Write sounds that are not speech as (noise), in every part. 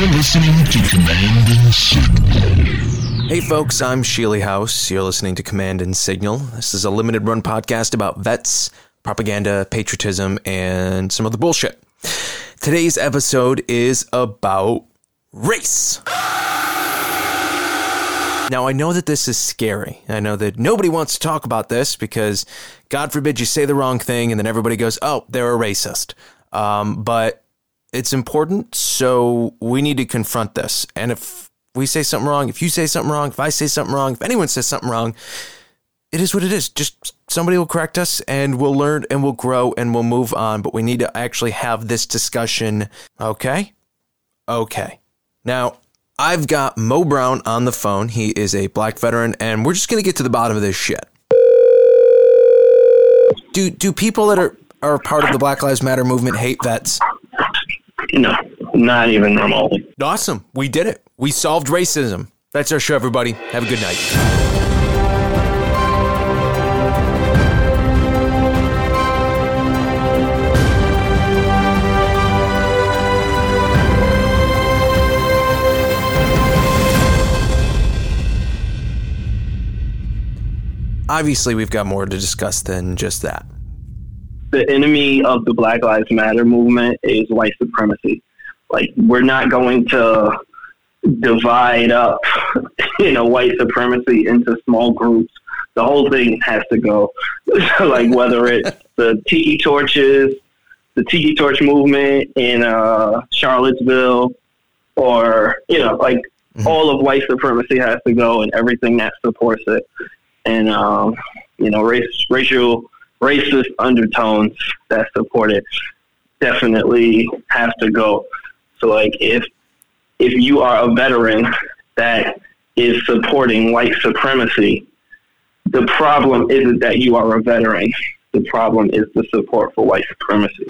You're listening to Command and Signal. Hey folks, I'm Sheely House. You're listening to Command and Signal. This is a limited run podcast about vets, propaganda, patriotism, and some other bullshit. Today's episode is about race. Now, I know that this is scary. I know that nobody wants to talk about this because, God forbid, you say the wrong thing and then everybody goes, oh, they're a racist. Um, but it's important, so we need to confront this. And if we say something wrong, if you say something wrong, if I say something wrong, if anyone says something wrong, it is what it is. Just somebody will correct us and we'll learn and we'll grow and we'll move on. But we need to actually have this discussion. Okay? Okay. Now, I've got Mo Brown on the phone. He is a black veteran, and we're just going to get to the bottom of this shit. Do do people that are, are part of the Black Lives Matter movement hate vets? No, not even remotely. Awesome. We did it. We solved racism. That's our show, everybody. Have a good night. Obviously, we've got more to discuss than just that. The enemy of the Black Lives Matter movement is white supremacy. Like, we're not going to divide up, (laughs) you know, white supremacy into small groups. The whole thing has to go. (laughs) like, whether it's (laughs) the Tiki Torches, the Tiki Torch movement in uh, Charlottesville, or, you know, like, all of white supremacy has to go and everything that supports it. And, um, you know, race, racial, racist undertones that support it definitely have to go. So, like, if if you are a veteran that is supporting white supremacy, the problem isn't that you are a veteran. The problem is the support for white supremacy.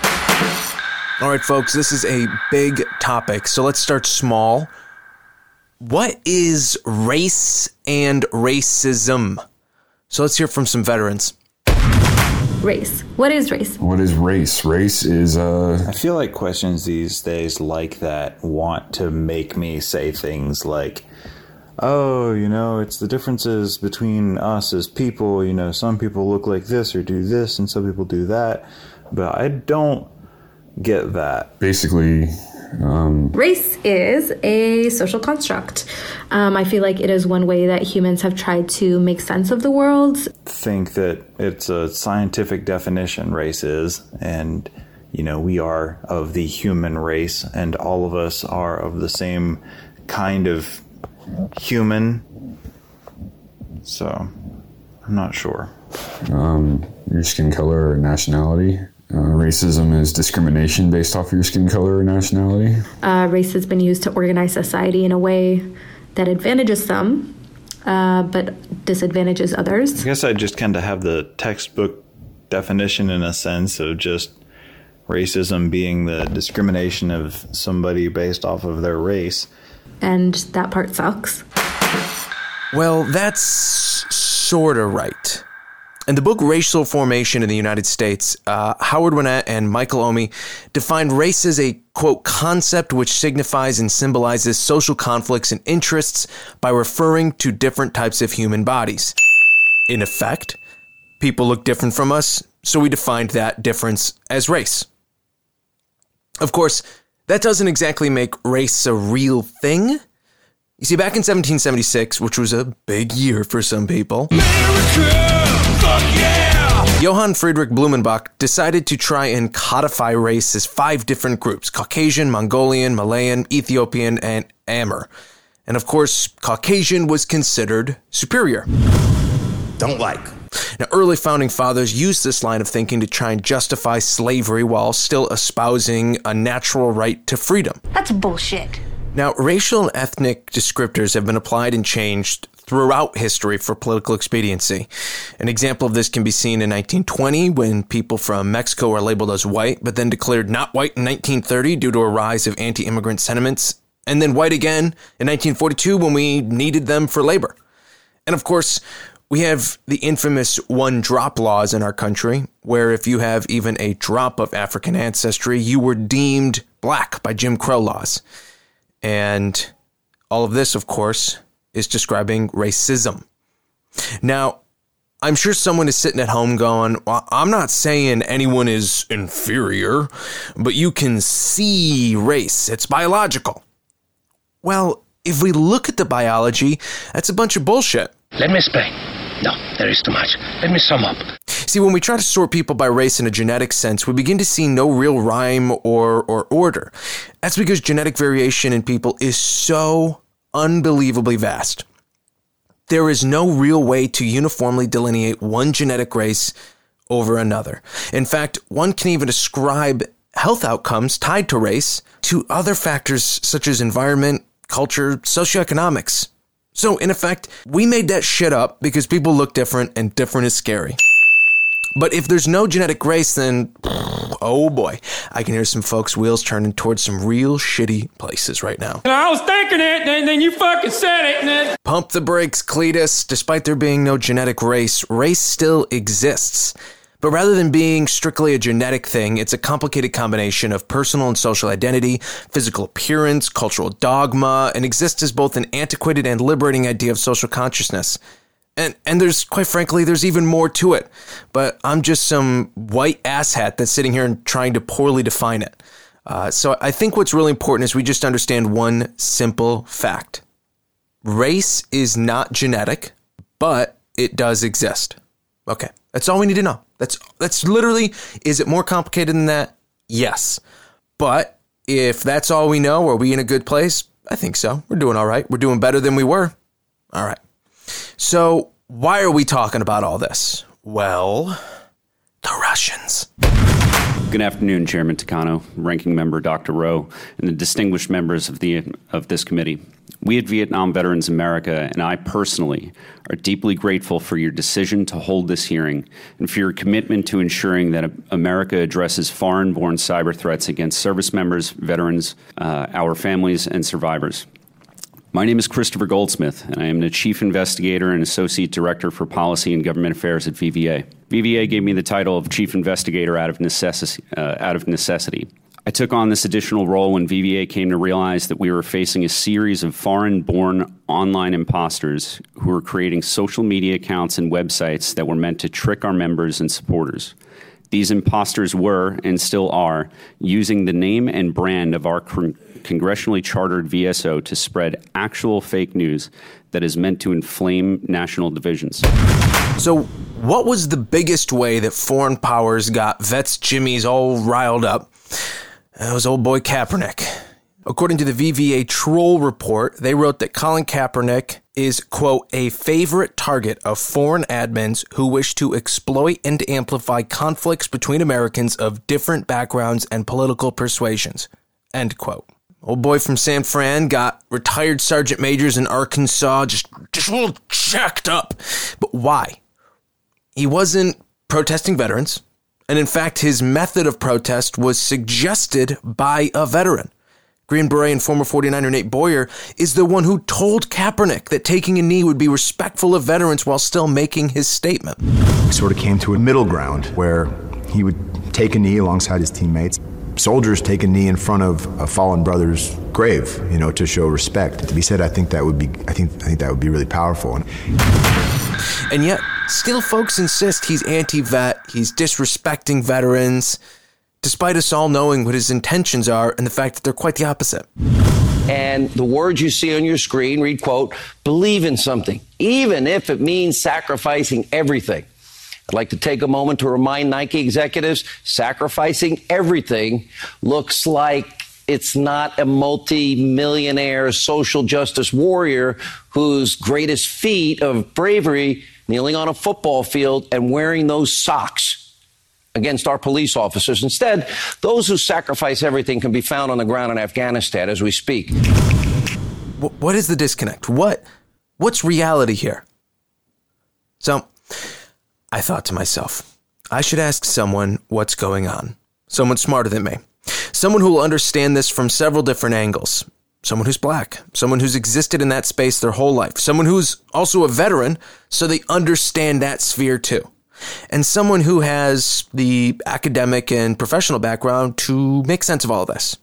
All right, folks, this is a big topic. So let's start small. What is race and racism? So let's hear from some veterans. Race. What is race? What is race? Race is uh I feel like questions these days like that want to make me say things like, oh, you know, it's the differences between us as people. You know, some people look like this or do this, and some people do that. But I don't get that. basically um, Race is a social construct. Um, I feel like it is one way that humans have tried to make sense of the world. Think that it's a scientific definition, race is, and, you know, we are of the human race, and all of us are of the same kind of human. So, I'm not sure. um, your skin color or nationality. Uh, racism is discrimination based off of your skin color or nationality. Uh, race has been used to organize society in a way that advantages some, uh, but disadvantages others. I guess I just kind of have the textbook definition in a sense of just racism being the discrimination of somebody based off of their race. And that part sucks. Well, that's sort of right. In the book Racial Formation in the United States, uh, Howard Winant and Michael Omi defined race as a, quote, concept which signifies and symbolizes social conflicts and interests by referring to different types of human bodies. In effect, people look different from us, so we defined that difference as race. Of course, that doesn't exactly make race a real thing. You see, back in 1776, which was a big year for some people, Johann Friedrich Blumenbach decided to try and codify race as five different groups Caucasian, Mongolian, Malayan, Ethiopian, and Amer. And of course, Caucasian was considered superior. Don't like. Now, early founding fathers used this line of thinking to try and justify slavery while still espousing a natural right to freedom. That's bullshit. Now, racial and ethnic descriptors have been applied and changed throughout history for political expediency. An example of this can be seen in 1920 when people from Mexico were labeled as white, but then declared not white in 1930 due to a rise of anti immigrant sentiments, and then white again in 1942 when we needed them for labor. And of course, we have the infamous one drop laws in our country, where if you have even a drop of African ancestry, you were deemed black by Jim Crow laws. And all of this, of course, is describing racism. Now, I'm sure someone is sitting at home going, well, I'm not saying anyone is inferior, but you can see race. It's biological. Well, if we look at the biology, that's a bunch of bullshit. Let me explain. No, there is too much. Let me sum up. See, when we try to sort people by race in a genetic sense, we begin to see no real rhyme or, or order. That's because genetic variation in people is so unbelievably vast. There is no real way to uniformly delineate one genetic race over another. In fact, one can even ascribe health outcomes tied to race to other factors such as environment, culture, socioeconomics. So, in effect, we made that shit up because people look different and different is scary. But if there's no genetic race, then oh boy, I can hear some folks' wheels turning towards some real shitty places right now. I was thinking it, and then you fucking said it, and then. Pump the brakes, Cletus. Despite there being no genetic race, race still exists. But rather than being strictly a genetic thing, it's a complicated combination of personal and social identity, physical appearance, cultural dogma, and exists as both an antiquated and liberating idea of social consciousness. And, and there's, quite frankly, there's even more to it. But I'm just some white asshat that's sitting here and trying to poorly define it. Uh, so I think what's really important is we just understand one simple fact race is not genetic, but it does exist. Okay, that's all we need to know. That's that's literally. Is it more complicated than that? Yes, but if that's all we know, are we in a good place? I think so. We're doing all right. We're doing better than we were. All right. So why are we talking about all this? Well, the Russians. Good afternoon, Chairman Takano, Ranking Member Dr. Roe, and the distinguished members of the of this committee. We at Vietnam Veterans America and I personally are deeply grateful for your decision to hold this hearing and for your commitment to ensuring that America addresses foreign born cyber threats against service members, veterans, uh, our families, and survivors. My name is Kristofer Goldsmith, and I am the Chief Investigator and Associate Director for Policy and Government Affairs at VVA. VVA gave me the title of Chief Investigator out of. Uh, out of necessity. I took on this additional role when VVA came to realize that we were facing a series of foreign born online imposters who were creating social media accounts and websites that were meant to trick our members and supporters. These imposters were, and still are, using the name and brand of our congressionally chartered VSO to spread actual fake news that is meant to inflame national divisions. So, what was the biggest way that foreign powers got vets Jimmy's all riled up? It was old boy Kaepernick. According to the VVA Troll report, they wrote that Colin Kaepernick is, quote, a favorite target of foreign admins who wish to exploit and amplify conflicts between Americans of different backgrounds and political persuasions, end quote. Old boy from San Fran got retired sergeant majors in Arkansas, just just a little jacked up. But why? He wasn't protesting veterans, and in fact, his method of protest was suggested by a veteran. Green Beret and former 49er Nate Boyer is the one who told Kaepernick that taking a knee would be respectful of veterans while still making his statement. We sort of came to a middle ground where he would take a knee alongside his teammates soldiers take a knee in front of a fallen brother's grave, you know, to show respect. To be said, "I think that would be, I think, I think that would be really powerful." And yet, still, folks insist he's anti-vet, he's disrespecting veterans, despite us all knowing what his intentions are and the fact that they're quite the opposite. And the words you see on your screen read, "quote Believe in something, even if it means sacrificing everything." I'd like to take a moment to remind Nike executives sacrificing everything looks like it's not a multi-millionaire social justice warrior whose greatest feat of bravery kneeling on a football field and wearing those socks against our police officers. Instead, those who sacrifice everything can be found on the ground in Afghanistan as we speak. What is the disconnect? What what's reality here? So, I thought to myself, I should ask someone what's going on. Someone smarter than me. Someone who will understand this from several different angles. Someone who's black. Someone who's existed in that space their whole life. Someone who's also a veteran, so they understand that sphere too. And someone who has the academic and professional background to make sense of all of this.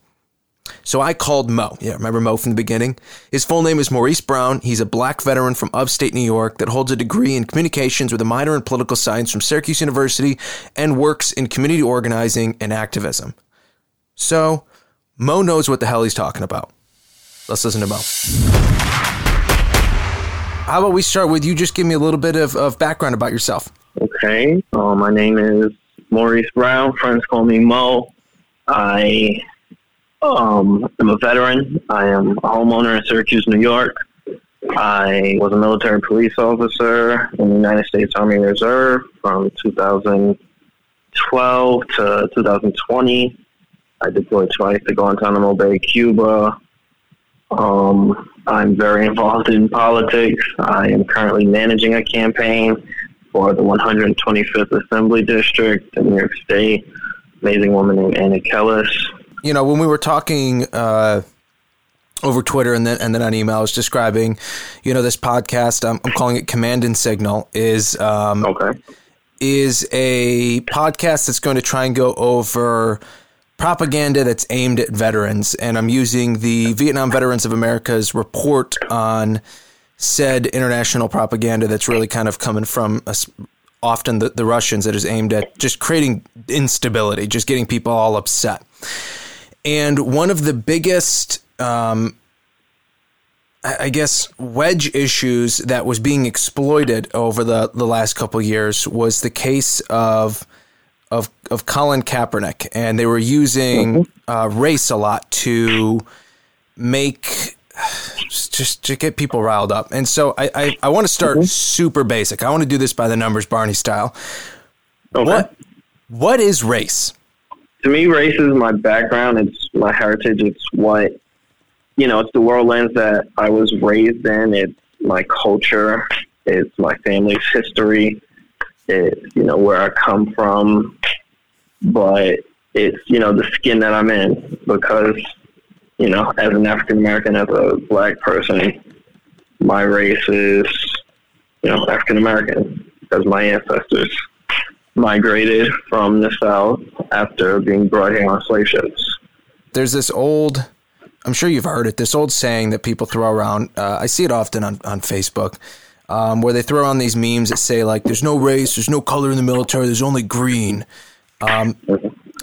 So I called Mo. Yeah, remember Mo from the beginning? His full name is Maurice Brown. He's a black veteran from upstate New York that holds a degree in communications with a minor in political science from Syracuse University and works in community organizing and activism. So Mo knows what the hell he's talking about. Let's listen to Mo. How about we start with you? Just give me a little bit of, of background about yourself. Okay. Uh, my name is Maurice Brown. Friends call me Mo. I um, I'm a veteran. I am a homeowner in Syracuse, New York. I was a military police officer in the United States Army Reserve from 2012 to 2020. I deployed twice to Guantanamo Bay, Cuba. Um, I'm very involved in politics. I am currently managing a campaign for the 125th Assembly District in New York State. Amazing woman named Anna Kelles you know, when we were talking uh, over Twitter and then and then on email, I was describing, you know, this podcast. I'm, I'm calling it Command and Signal. Is um, okay. Is a podcast that's going to try and go over propaganda that's aimed at veterans, and I'm using the Vietnam Veterans of America's report on said international propaganda that's really kind of coming from a, often the, the Russians that is aimed at just creating instability, just getting people all upset. And one of the biggest, um, I guess, wedge issues that was being exploited over the, the last couple years was the case of of of Colin Kaepernick, and they were using mm-hmm. uh, race a lot to make just to get people riled up. And so I I, I want to start mm-hmm. super basic. I want to do this by the numbers, Barney style. Okay. What what is race? To me, race is my background. It's my heritage. It's what, you know, it's the world lens that I was raised in. It's my culture. It's my family's history. It's, you know, where I come from. But it's, you know, the skin that I'm in because, you know, as an African American, as a black person, my race is, you know, African American because my ancestors migrated from the South after being brought here on slave ships. There's this old, I'm sure you've heard it, this old saying that people throw around. Uh, I see it often on, on Facebook. Um, where they throw on these memes that say like there's no race, there's no color in the military, there's only green. Um,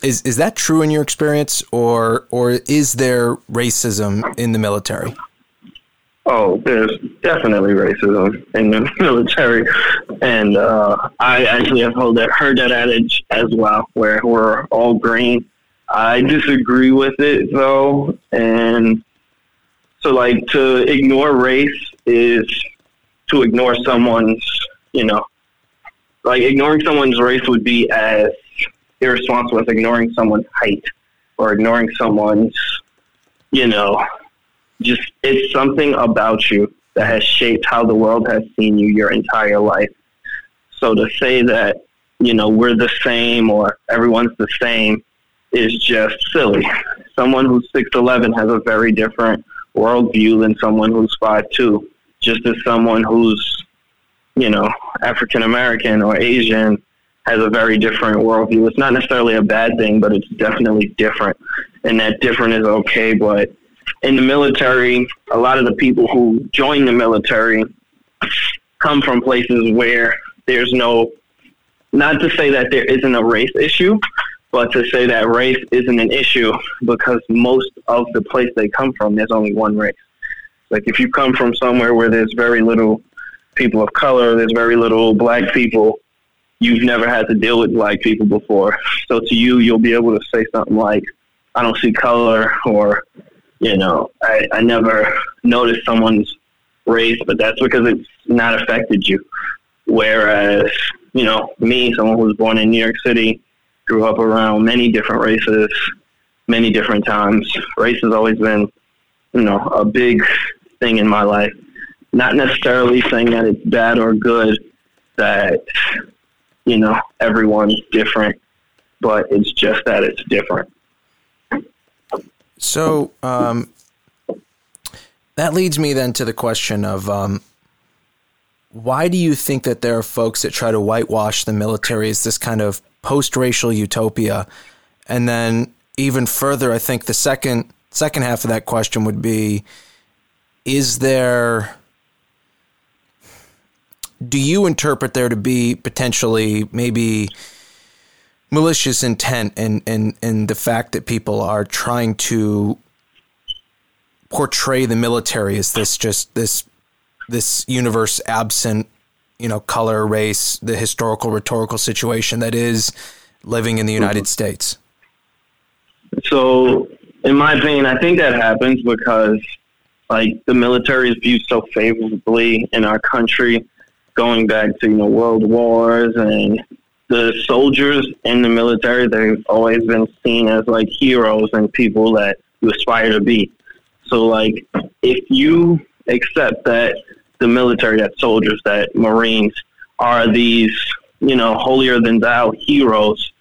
is is that true in your experience, or or is there racism in the military? Oh, there's definitely racism in the (laughs) military, and uh, I actually have heard that, heard that adage as well, where we're all green. I disagree with it though, and so like to ignore race is to ignore someone's, you know, like ignoring someone's race would be as irresponsible as ignoring someone's height or ignoring someone's, you know, just it's something about you that has shaped how the world has seen you your entire life. So to say that, you know, we're the same or everyone's the same is just silly. Someone who's 6'11 has a very different worldview than someone who's 5'2. Just as someone who's, you know, African American or Asian has a very different worldview. It's not necessarily a bad thing, but it's definitely different. And that different is okay, but in the military, a lot of the people who join the military come from places where there's no, not to say that there isn't a race issue, but to say that race isn't an issue because most of the place they come from, there's only one race. Like if you come from somewhere where there's very little people of color, there's very little black people, you've never had to deal with black people before. So to you, you'll be able to say something like, I don't see color or you know, I, I never noticed someone's race, but that's because it's not affected you. Whereas, you know, me, someone who was born in New York City, grew up around many different races, many different times. Race has always been, you know, a big thing in my life. Not necessarily saying that it's bad or good that, you know, everyone's different, but it's just that it's different. So um, that leads me then to the question of um, why do you think that there are folks that try to whitewash the military as this kind of post-racial utopia, and then even further, I think the second second half of that question would be is there do you interpret there to be potentially maybe malicious intent and and and the fact that people are trying to portray the military as this just this this universe absent you know color race the historical rhetorical situation that is living in the united states. So in my opinion i think that happens because like the military is viewed so favorably in our country going back to you know world wars and the soldiers in the military they've always been seen as like heroes and people that you aspire to be so like if you accept that the military that soldiers that marines are these you know holier than thou heroes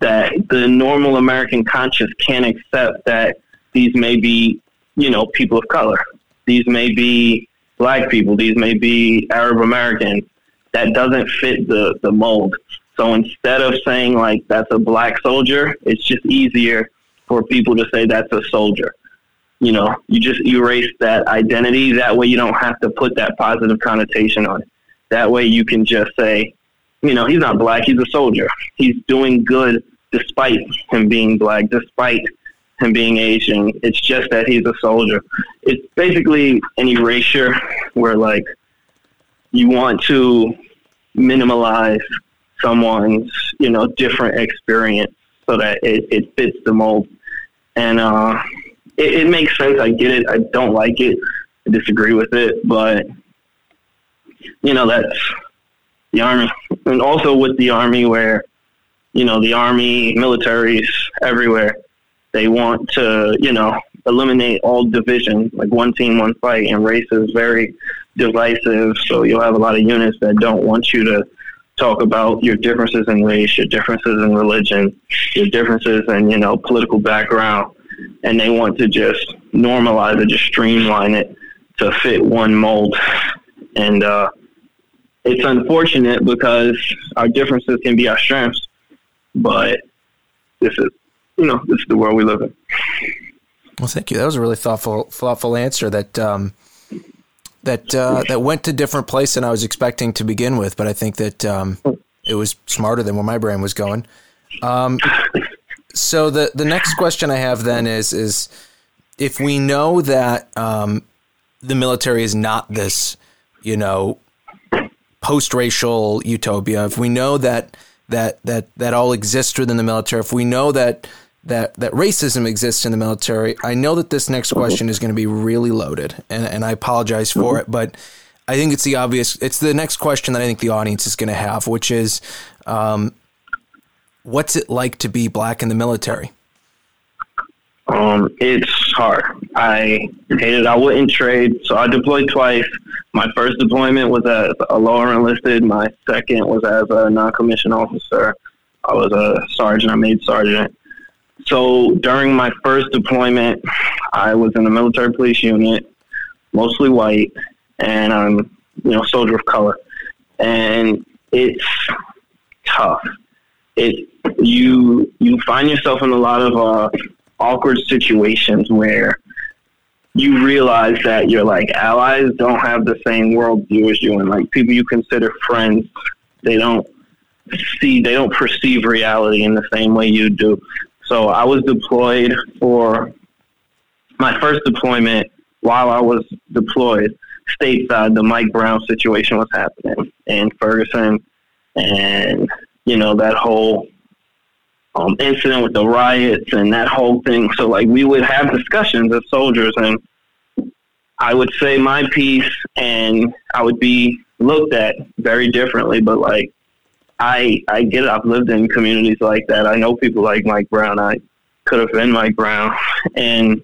that the normal american conscience can't accept that these may be you know people of color these may be black people. These may be Arab Americans. That doesn't fit the, the mold. So instead of saying like that's a black soldier, it's just easier for people to say that's a soldier. You know, you just erase that identity. That way you don't have to put that positive connotation on it. That way you can just say, you know, he's not black, he's a soldier. He's doing good despite him being black, despite him being Asian. It's just that he's a soldier. It's basically an erasure where like you want to minimize someone's you know different experience so that it, it fits the mold. And uh, it, it makes sense. I get it. I don't like it. I disagree with it, but you know that's the army, and also with the army where you know the army, militaries everywhere they want to, you know, eliminate all division, like one team, one fight, and race is very divisive. So you'll have a lot of units that don't want you to talk about your differences in race, your differences in religion, your differences in, you know, political background. And they want to just normalize it, just streamline it to fit one mold. And uh, it's unfortunate because our differences can be our strengths, but this is you know, this is the world we live in. Well, thank you. That was a really thoughtful, thoughtful answer. That um, that uh, that went to different place than I was expecting to begin with, but I think that um, it was smarter than where my brain was going. Um, so the the next question I have then is is if we know that um, the military is not this, you know, post racial utopia, if we know that that that that all exists within the military, if we know that that that racism exists in the military. I know that this next question is going to be really loaded, and, and I apologize for it, but I think it's the obvious. It's the next question that I think the audience is going to have, which is, um, what's it like to be black in the military? Um, it's hard. I hated. I wouldn't trade, so I deployed twice. My first deployment was as a lower enlisted. My second was as a non-commissioned officer. I was a sergeant. I made sergeant. So during my first deployment, I was in a military police unit, mostly white, and I'm you know soldier of color, and it's tough. It you you find yourself in a lot of uh, awkward situations where you realize that your like allies don't have the same worldview as you, and like people you consider friends, they don't see they don't perceive reality in the same way you do. So I was deployed for my first deployment while I was deployed stateside. The Mike Brown situation was happening in Ferguson, and you know that whole um, incident with the riots and that whole thing. So like we would have discussions as soldiers, and I would say my piece, and I would be looked at very differently. But like I I get it. I've lived in communities like that. I know people like Mike Brown. I could have been Mike Brown, and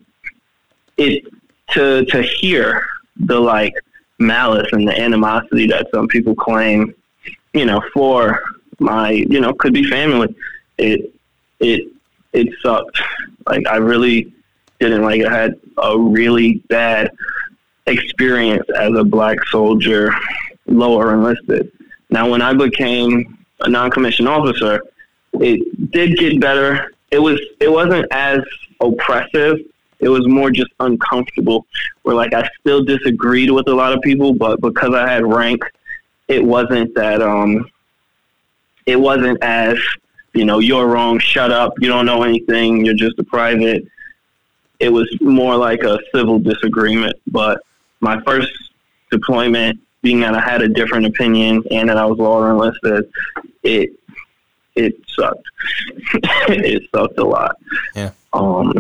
it to to hear the like malice and the animosity that some people claim, you know, for my you know could be family. It it it sucked. Like I really didn't like. It. I had a really bad experience as a black soldier, lower enlisted. Now, when I became a non-commissioned officer, it did get better. It was it wasn't as oppressive It was more just uncomfortable. Where like I still disagreed with a lot of people, but because I had rank, it wasn't that um, it wasn't as you know you're wrong. Shut up. You don't know anything. You're just a private. It was more like a civil disagreement. But my first deployment, being that I had a different opinion and that I was law enlisted, it it sucked. (laughs) it sucked a lot. Yeah. Um,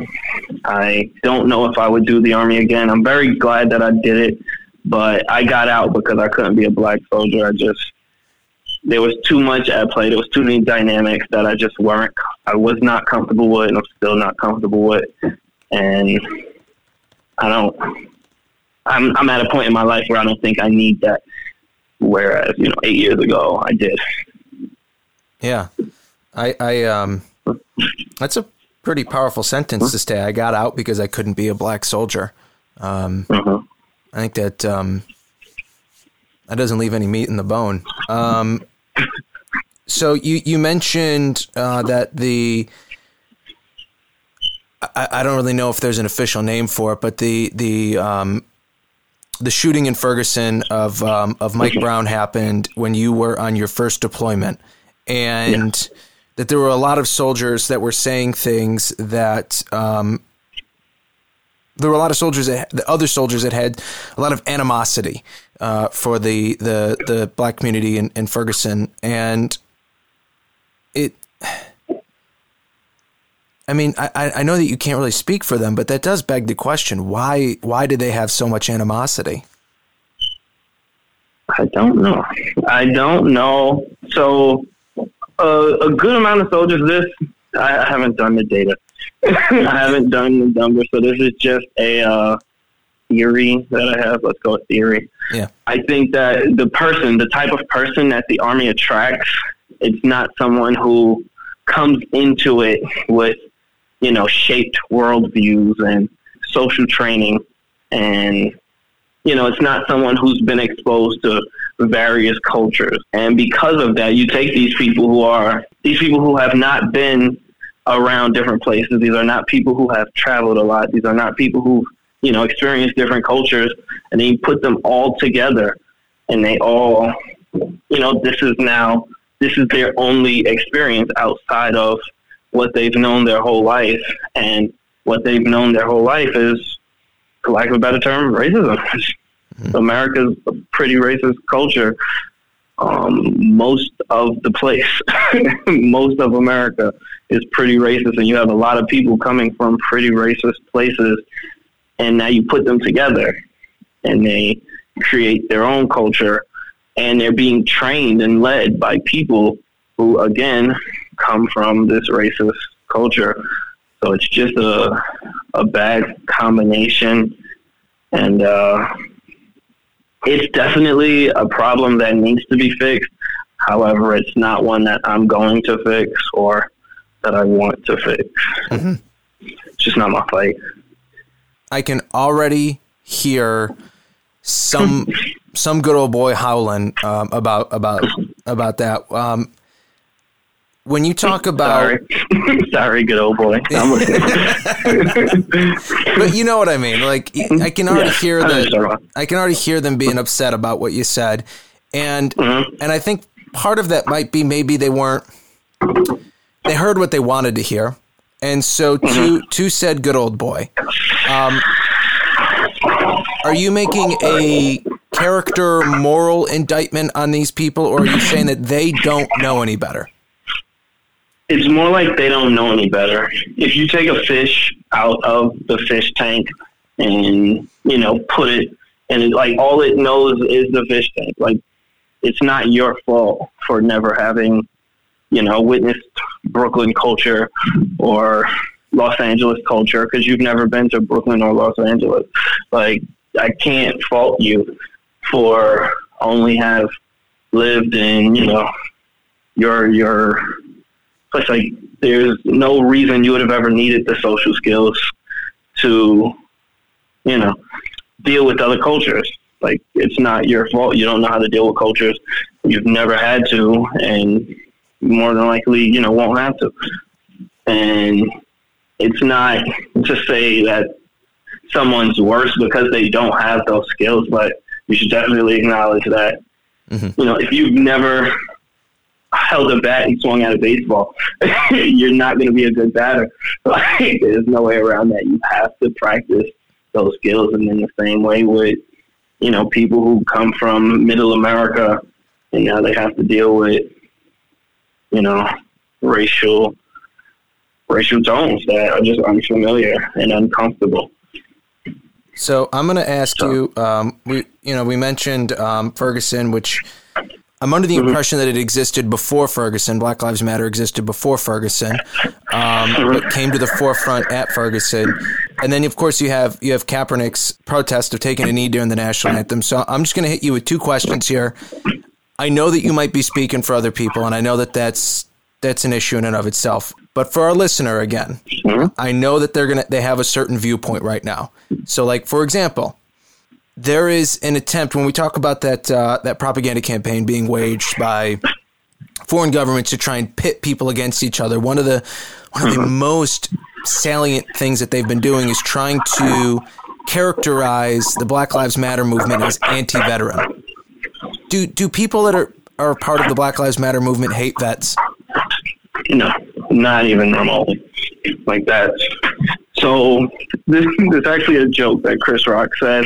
I don't know if I would do the army again. I'm very glad that I did it, but I got out because I couldn't be a black soldier. I just there was too much at play. There was too many dynamics that I just weren't. I was not comfortable with, and I'm still not comfortable with. And I don't. I'm I'm at a point in my life where I don't think I need that. Whereas you know, eight years ago, I did. Yeah, I, I um, that's a pretty powerful sentence to say. I got out because I couldn't be a black soldier. Um, I think that um, that doesn't leave any meat in the bone. Um, so you you mentioned uh, that the I, I don't really know if there's an official name for it, but the the um, the shooting in Ferguson of um, of Mike Brown happened when you were on your first deployment, and yeah. that there were a lot of soldiers that were saying things that um, there were a lot of soldiers that the other soldiers that had a lot of animosity uh, for the the the black community in, in Ferguson, and it. I mean, I, I know that you can't really speak for them, but that does beg the question: why why did they have so much animosity? I don't know. I don't know. So, uh, a good amount of soldiers. This I haven't done the data. (laughs) I haven't done the numbers, so this is just a uh, theory that I have. Let's go with theory. Yeah. I think that the person, the type of person that the army attracts, it's not someone who comes into it with you know, shaped worldviews and social training. And, you know, it's not someone who's been exposed to various cultures. And because of that, you take these people who are, these people who have not been around different places. These are not people who have traveled a lot. These are not people who, you know, experienced different cultures. And then you put them all together and they all, you know, this is now, this is their only experience outside of what they've known their whole life, and what they've known their whole life is, for lack of a better term, racism. Mm-hmm. America's a pretty racist culture. Um, most of the place, (laughs) most of America is pretty racist, and you have a lot of people coming from pretty racist places, and now you put them together, and they create their own culture, and they're being trained and led by people who, again, come from this racist culture. So it's just a a bad combination, and uh, it's definitely a problem that needs to be fixed. However, it's not one that I'm going to fix or that I want to fix. Mm-hmm. It's just not my fight. I can already hear some (laughs) some good old boy howling um, about about about that. Um, when you talk about sorry, (laughs) sorry good old boy. (laughs) But you know what i mean like i can already yeah, hear the i can already hear them being upset about what you said. And mm-hmm. and i think part of that might be maybe they weren't they heard what they wanted to hear. And so mm-hmm. to to said good old boy. Um, are you making a character moral indictment on these people or are you saying that they don't know any better it's more like they don't know any better. If you take a fish out of the fish tank and you know put it and it, like all it knows is the fish tank, like it's not your fault for never having you know witnessed Brooklyn culture or Los Angeles culture because you've never been to Brooklyn or Los Angeles. Like I can't fault you for only have lived in you know your your it's like there's no reason you would have ever needed the social skills to, you know, deal with other cultures. Like it's not your fault. You don't know how to deal with cultures. You've never had to, and more than likely, you know, won't have to. And it's not to say that someone's worse because they don't have those skills, but you should definitely acknowledge that. Mm-hmm. You know, if you've never held a bat and swung at a baseball, (laughs) you're not going to be a good batter. (laughs) Like, there's no way around that. You have to practice those skills, and in the same way with you know people who come from Middle America, and now they have to deal with you know racial racial tones that are just unfamiliar and uncomfortable. So I'm going to ask so. you. Um, we, you know, we mentioned um, Ferguson, which I'm under the mm-hmm. impression that it existed before Ferguson. Black Lives Matter existed before Ferguson, um, but came to the forefront at Ferguson. And then, of course, you have you have Kaepernick's protest of taking a knee during the national anthem. So I'm just going to hit you with two questions here. I know that you might be speaking for other people, and I know that that's that's an issue in and of itself. But for our listener, again, mm-hmm. I know that they're gonna they have a certain viewpoint right now. So, like for example, there is an attempt when we talk about that uh, that propaganda campaign being waged by foreign governments to try and pit people against each other. One of the one of the mm-hmm. most salient things that they've been doing is trying to characterize the Black Lives Matter movement as anti-veteran. Do do people that are are part of the Black Lives Matter movement hate vets? No, not even remotely. Like that. So (laughs) this, this is actually a joke that Chris Rock said,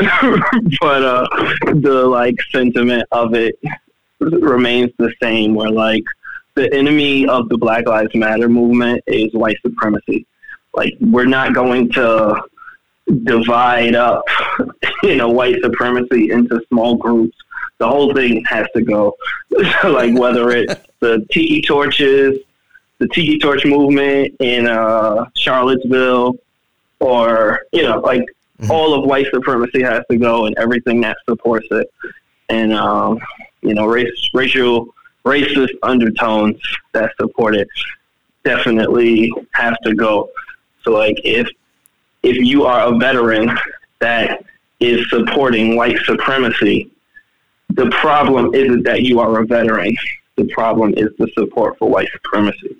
(laughs) but uh, the like sentiment of it remains the same. Where like the enemy of the Black Lives Matter movement is white supremacy. Like we're not going to divide up, (laughs) you know, white supremacy into small groups. The whole thing has to go. (laughs) like whether it's the tiki torches, the tiki torch movement in uh, Charlottesville, or you know, like mm-hmm. all of white supremacy has to go, and everything that supports it, and um, you know, race, racial, racist undertones that support it definitely have to go. So, like, if if you are a veteran that is supporting white supremacy, the problem isn't that you are a veteran. The problem is the support for white supremacy.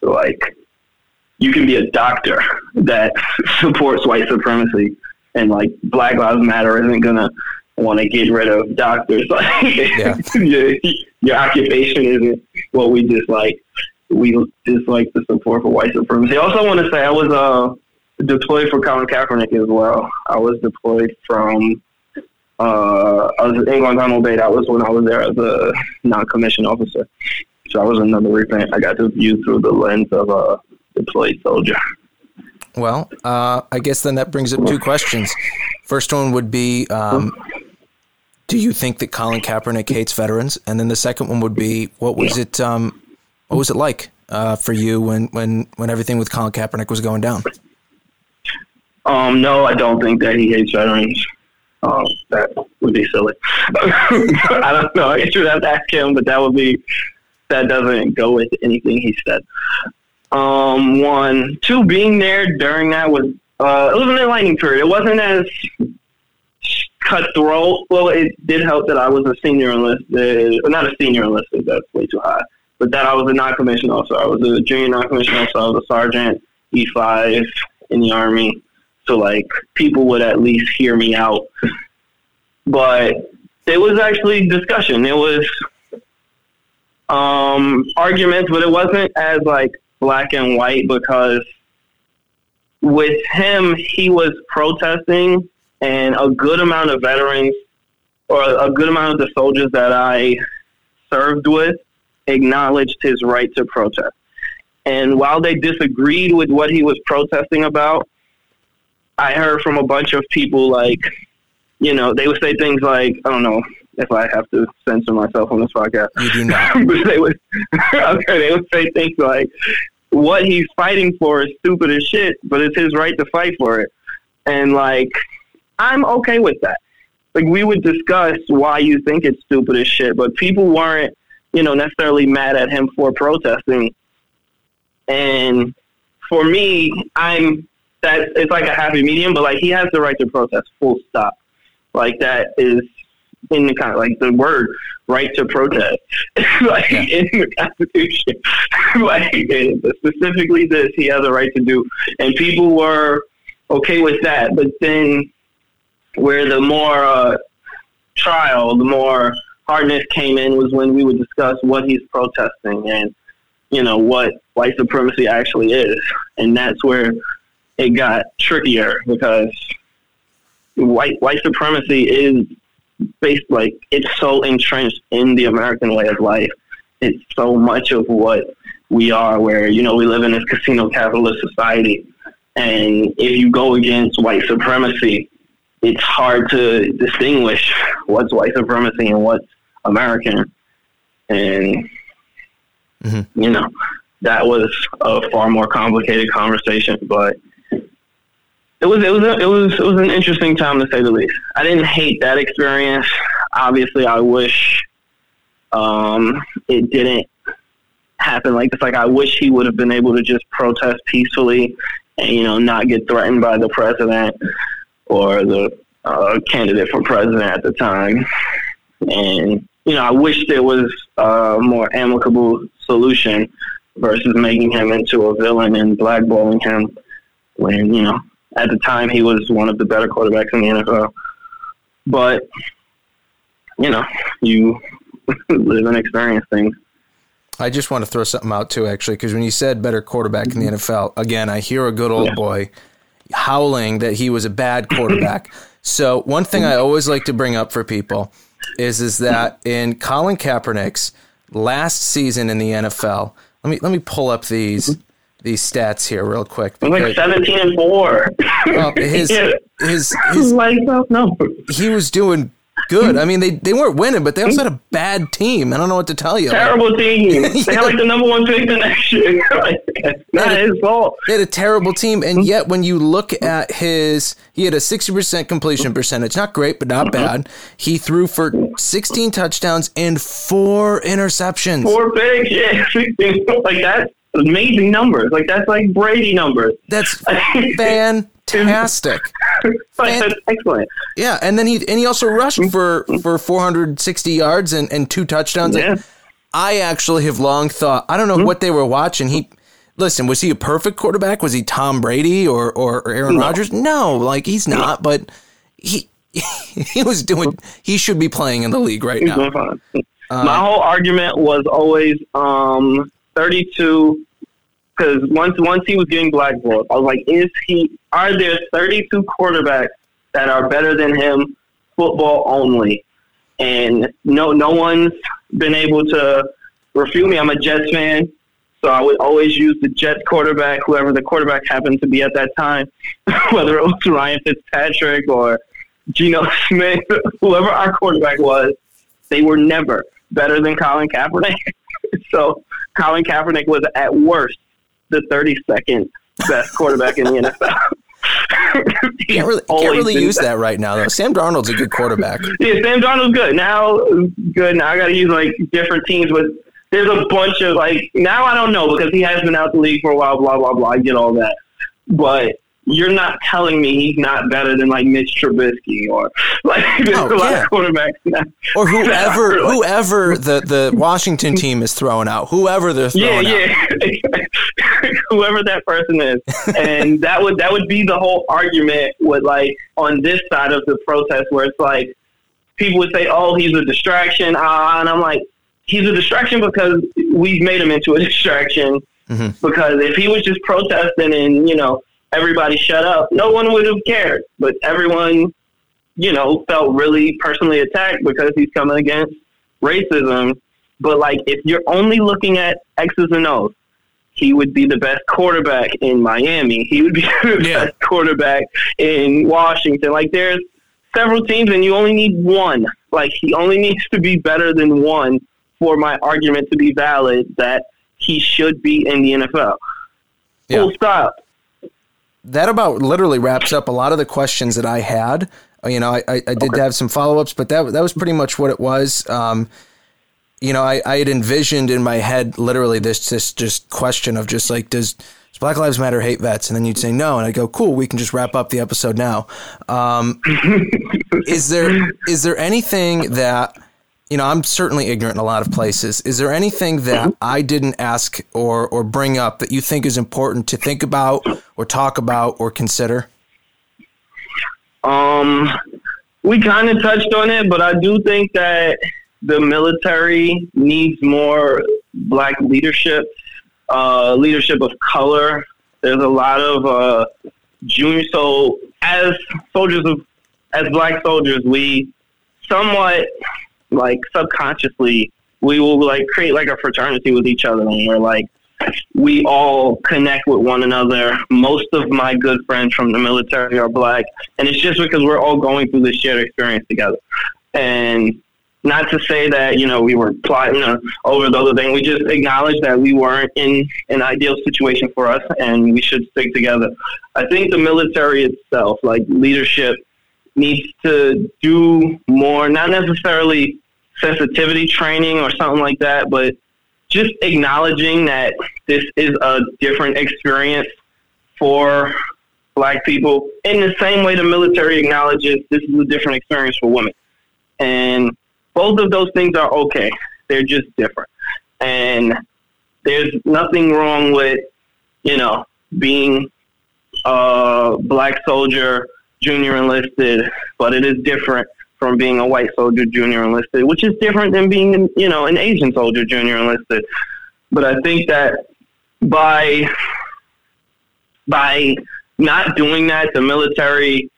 So, like, you can be a doctor that (laughs) supports white supremacy, and like Black Lives Matter isn't gonna want to get rid of doctors. Like, (laughs) yeah. your, your occupation isn't what we dislike. We dislike the support for white supremacy. I also want to say I was uh, deployed for Colin Kaepernick as well. I was deployed from. Uh, I was in Guantanamo Bay. That was when I was there as a non-commissioned officer. So I was another event I got to view through the lens of a deployed soldier. Well, uh, I guess then that brings up two questions. First one would be um, Do you think that Colin Kaepernick hates veterans? And then the second one would be What was it? Um, what was it like uh, for you when, when, when everything with Colin Kaepernick was going down? Um, no, I don't think that he hates veterans. Um, that would be silly. (laughs) I don't know. I guess you'd have to ask him, but that would be that doesn't go with anything he said. Um, one, two, being there during that was uh, it was an enlightening period. It wasn't as cutthroat. Well, it did help that I was a senior enlisted, not a senior enlisted. That's way too high. But that I was a non-commissioned officer. I was a junior non-commissioned officer. I was a sergeant, E five in the army. So like people would at least hear me out. But it was actually discussion. It was um, arguments, but it wasn't as like black and white because with him, he was protesting, and a good amount of veterans or a good amount of the soldiers that I served with acknowledged his right to protest. And while they disagreed with what he was protesting about, I heard from a bunch of people like, you know, they would say things like, I don't know, if I have to censor myself on this podcast. You do not. (laughs) they would, (laughs) okay, they would say things like, "What he's fighting for is stupid as shit, but it's his right to fight for it." And like, I'm okay with that. Like, we would discuss why you think it's stupid as shit, but people weren't, you know, necessarily mad at him for protesting. And for me, I'm that it's like a happy medium, but like he has the right to protest. Full stop. Like that is in the kind of like the word right to protest, (laughs) like yeah. in the Constitution, (laughs) like specifically this he has a right to do, and people were okay with that. But then, where the more uh, trial, the more hardness came in was when we would discuss what he's protesting and you know what white supremacy actually is, and that's where it got trickier because white white supremacy is based like it's so entrenched in the American way of life. It's so much of what we are, where you know we live in this casino capitalist society, and if you go against white supremacy, it's hard to distinguish what's white supremacy and what's American. And mm-hmm. you know that was a far more complicated conversation, but it was it was a, it was it was an interesting time to say the least. I didn't hate that experience. Obviously, I wish um, it didn't happen like this. Like I wish he would have been able to just protest peacefully and you know not get threatened by the president or the uh, candidate for president at the time. And you know, I wish there was a more amicable solution versus making him into a villain and blackballing him when you know at the time, he was one of the better quarterbacks in the NFL. But you know, you (laughs) live and experience things. I just want to throw something out too, actually, because when you said better quarterback in the mm-hmm. NFL, again, I hear a good old yeah. boy howling that he was a bad quarterback. (laughs) so one thing I always like to bring up for people is is that in Colin Kaepernick's last season in the NFL, let me let me pull up these mm-hmm. These stats here real quick. Because, like seventeen and four. Well, his, (laughs) yeah. his his (laughs) like no. He was doing good. I mean, they, they weren't winning, but they also had a bad team. I don't know what to tell you. Terrible like, (laughs) team. They had like the number one pick the next year. not his fault. They had a terrible team, and yet when you look at his, he had a sixty percent completion percentage. Not great, but not bad. He threw for sixteen touchdowns and four interceptions. Four picks, yeah, like that amazing numbers. Like that's like Brady numbers. That's (laughs) fantastic. (laughs) Fan- excellent. Yeah, and then he and he also rushed for for 460 yards and, and two touchdowns. Yeah. I actually have long thought I don't know mm-hmm. what they were watching. He listen, was he a perfect quarterback? Was he Tom Brady or or, or Aaron no. Rodgers? No, like he's not. But he (laughs) he was doing. He should be playing in the league right now. Uh, My whole argument was always um, 32 because once once he was getting blackballed, I was like, is he? Are there 32 quarterbacks that are better than him, football only? And no, no one's been able to refute me. I'm a Jets fan, so I would always use the Jets quarterback, whoever the quarterback happened to be at that time, (laughs) whether it was Ryan Fitzpatrick or Geno Smith, (laughs) whoever our quarterback was. They were never better than Colin Kaepernick. (laughs) so Colin Kaepernick was at worst the 32nd best quarterback in the NFL. (laughs) can't really, can't really use that. that right now though. Sam Darnold's a good quarterback. (laughs) yeah, Sam Darnold's good now. Good now. I got to use like different teams, but there's a bunch of like now I don't know because he has been out the league for a while. Blah blah blah. I get all that, but you're not telling me he's not better than like Mitch Trubisky or (laughs) like (laughs) oh, a lot yeah. of quarterbacks (laughs) now. or whoever whoever the the Washington team is throwing out, whoever they're throwing out. yeah, yeah. whoever that person is, and that would that would be the whole argument with like on this side of the protest where it's like people would say, "Oh, he's a distraction," ah, and I'm like, he's a distraction because we've made him into a distraction. Mm-hmm. Because if he was just protesting and you know everybody shut up, no one would have cared. But everyone, you know, felt really personally attacked because he's coming against racism. But like, if you're only looking at X's and O's, he would be the best quarterback in Miami. He would be (laughs) the yeah. best quarterback in Washington. Like, there's several teams, and you only need one. Like, he only (laughs) needs to be better than one for my argument to be valid that he should be in the NFL. Yeah. Full stop that about literally wraps up a lot of the questions that I had. Uh, you know, I, I, I did okay. have some follow ups, but that that was pretty much what it was. Um, you know, I, I had envisioned in my head literally this this just question of just like does does Black Lives Matter hate vets? And then you'd say no, and I'd go, cool, we can just wrap up the episode now. Um, (laughs) is there is there anything that you know, I'm certainly ignorant in a lot of places. Is there anything that mm-hmm. I didn't ask or, or bring up that you think is important to think about or talk about or consider? Um, we kind of touched on it, but I do think that the military needs more black leadership, uh, leadership of color. There's a lot of uh, junior. So as soldiers of, as black soldiers, we somewhat like subconsciously we will like create like a fraternity with each other, and we're like we all connect with one another. Most of my good friends from the military are black, and it's just because we're all going through this shared experience together. And not to say that you know we were plotting uh, over the other thing. We just acknowledge that we weren't in an ideal situation for us, and we should stick together. I think the military itself, like leadership, needs to do more. Not necessarily sensitivity training or something like that, but just acknowledging that this is a different experience for black people in the same way the military acknowledges this is a different experience for women. And both of those things are okay. They're just different. And there's nothing wrong with, you know, being a black soldier, junior enlisted, but it is different from being a white soldier junior enlisted, which is different than being, you know, an Asian soldier junior enlisted. But I think that by by not doing that, the military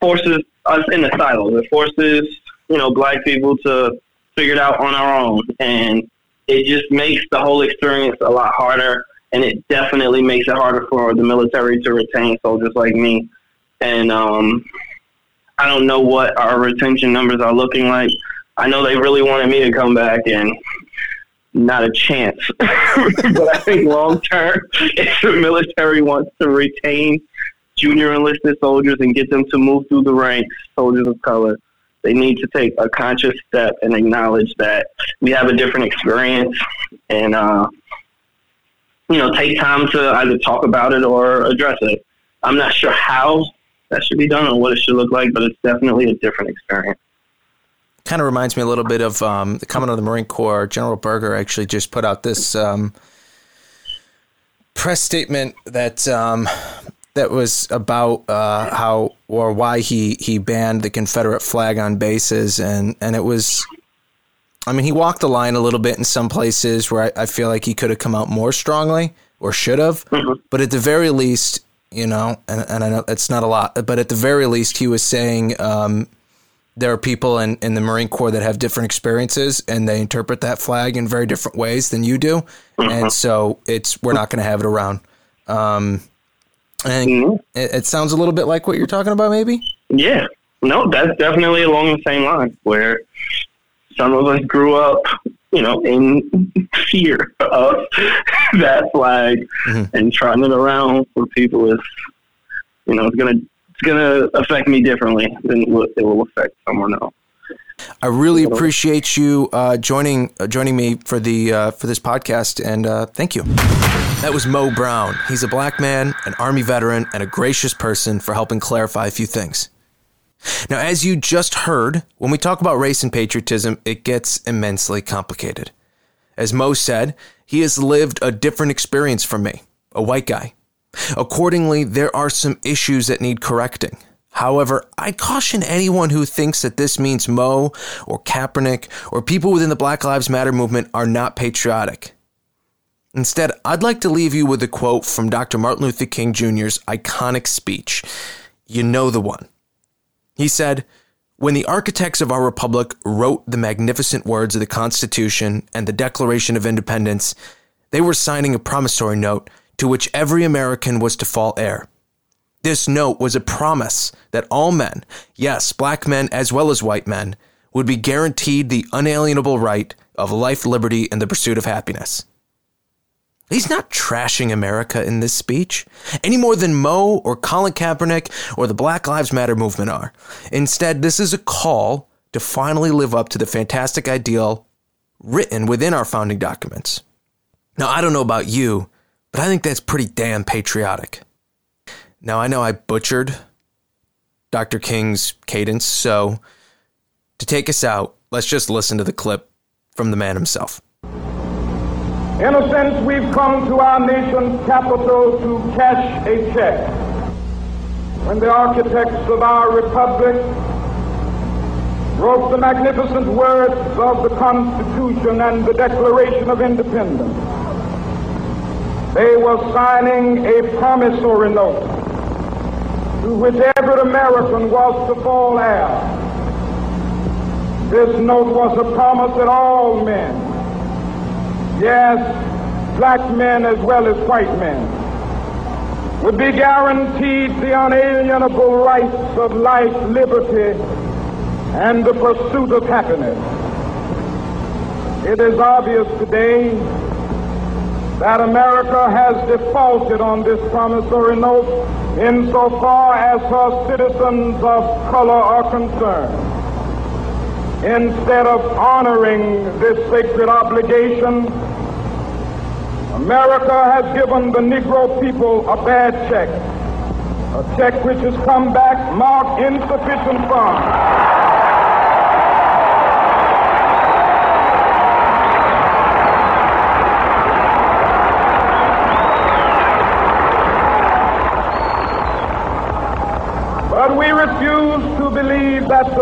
forces us in the silos. It forces, you know, black people to figure it out on our own. And it just makes the whole experience a lot harder. And it definitely makes it harder for the military to retain soldiers like me. And um, I don't know what our retention numbers are looking like. I know they really wanted me to come back, and not a chance. (laughs) but I think long term, (laughs) if the military wants to retain junior enlisted soldiers and get them to move through the ranks, soldiers of color, they need to take a conscious step and acknowledge that we have a different experience and, uh, you know, take time to either talk about it or address it. I'm not sure how that should be done and what it should look like, but it's definitely a different experience. Kind of reminds me a little bit of um, the Commandant of the Marine Corps, General Berger, actually just put out this um, press statement that um, that was about uh, how or why he he banned the Confederate flag on bases, and and it was. I mean, he walked the line a little bit in some places where I, I feel like he could have come out more strongly or should have. Mm-hmm. But at the very least, you know, and, and I know it's not a lot, but at the very least, he was saying um, there are people in, in the Marine Corps that have different experiences and they interpret that flag in very different ways than you do. Mm-hmm. And so it's, we're not going to have it around. Um, and mm-hmm. it, it, sounds a little bit like what you're talking about, maybe? Yeah. No, that's definitely along the same line where some of us grew up you know, in fear of that flag mm-hmm. and trotting it around for people is, you know, it's gonna it's gonna affect me differently than what it will affect someone else. I really appreciate you uh, joining uh, joining me for the uh, for this podcast, and uh, thank you. That was Mo Brown. He's a black man, an Army veteran, and a gracious person for helping clarify a few things. Now, as you just heard, when we talk about race and patriotism, it gets immensely complicated. As Mo said, he has lived a different experience from me, a white guy. Accordingly, there are some issues that need correcting. However, I caution anyone who thinks that this means Mo or Kaepernick or people within the Black Lives Matter movement are not patriotic. Instead, I'd like to leave you with a quote from Dr. Martin Luther King Jr.'s iconic speech. You know the one. He said, When the architects of our republic wrote the magnificent words of the Constitution and the Declaration of Independence, they were signing a promissory note to which every American was to fall heir. This note was a promise that all men, yes, black men as well as white men, would be guaranteed the unalienable right of life, liberty, and the pursuit of happiness. He's not trashing America in this speech, any more than Mo or Colin Kaepernick or the Black Lives Matter movement are. Instead, this is a call to finally live up to the fantastic ideal written within our founding documents. Now, I don't know about you, but I think that's pretty damn patriotic. Now, I know I butchered Dr. King's cadence, so to take us out, let's just listen to the clip from the man himself. In a sense, we've come to our nation's capital to cash a check. when the architects of our republic wrote the magnificent words of the Constitution and the Declaration of Independence. They were signing a promissory note to which every American was to fall heir. This note was a promise that all men, yes, black men as well as white men, would be guaranteed the unalienable rights of life, liberty, and the pursuit of happiness. It is obvious today that America has defaulted on this promissory note insofar as her citizens of color are concerned. Instead of honoring this sacred obligation, America has given the Negro people a bad check, a check which has come back marked insufficient funds. But we refuse to believe that the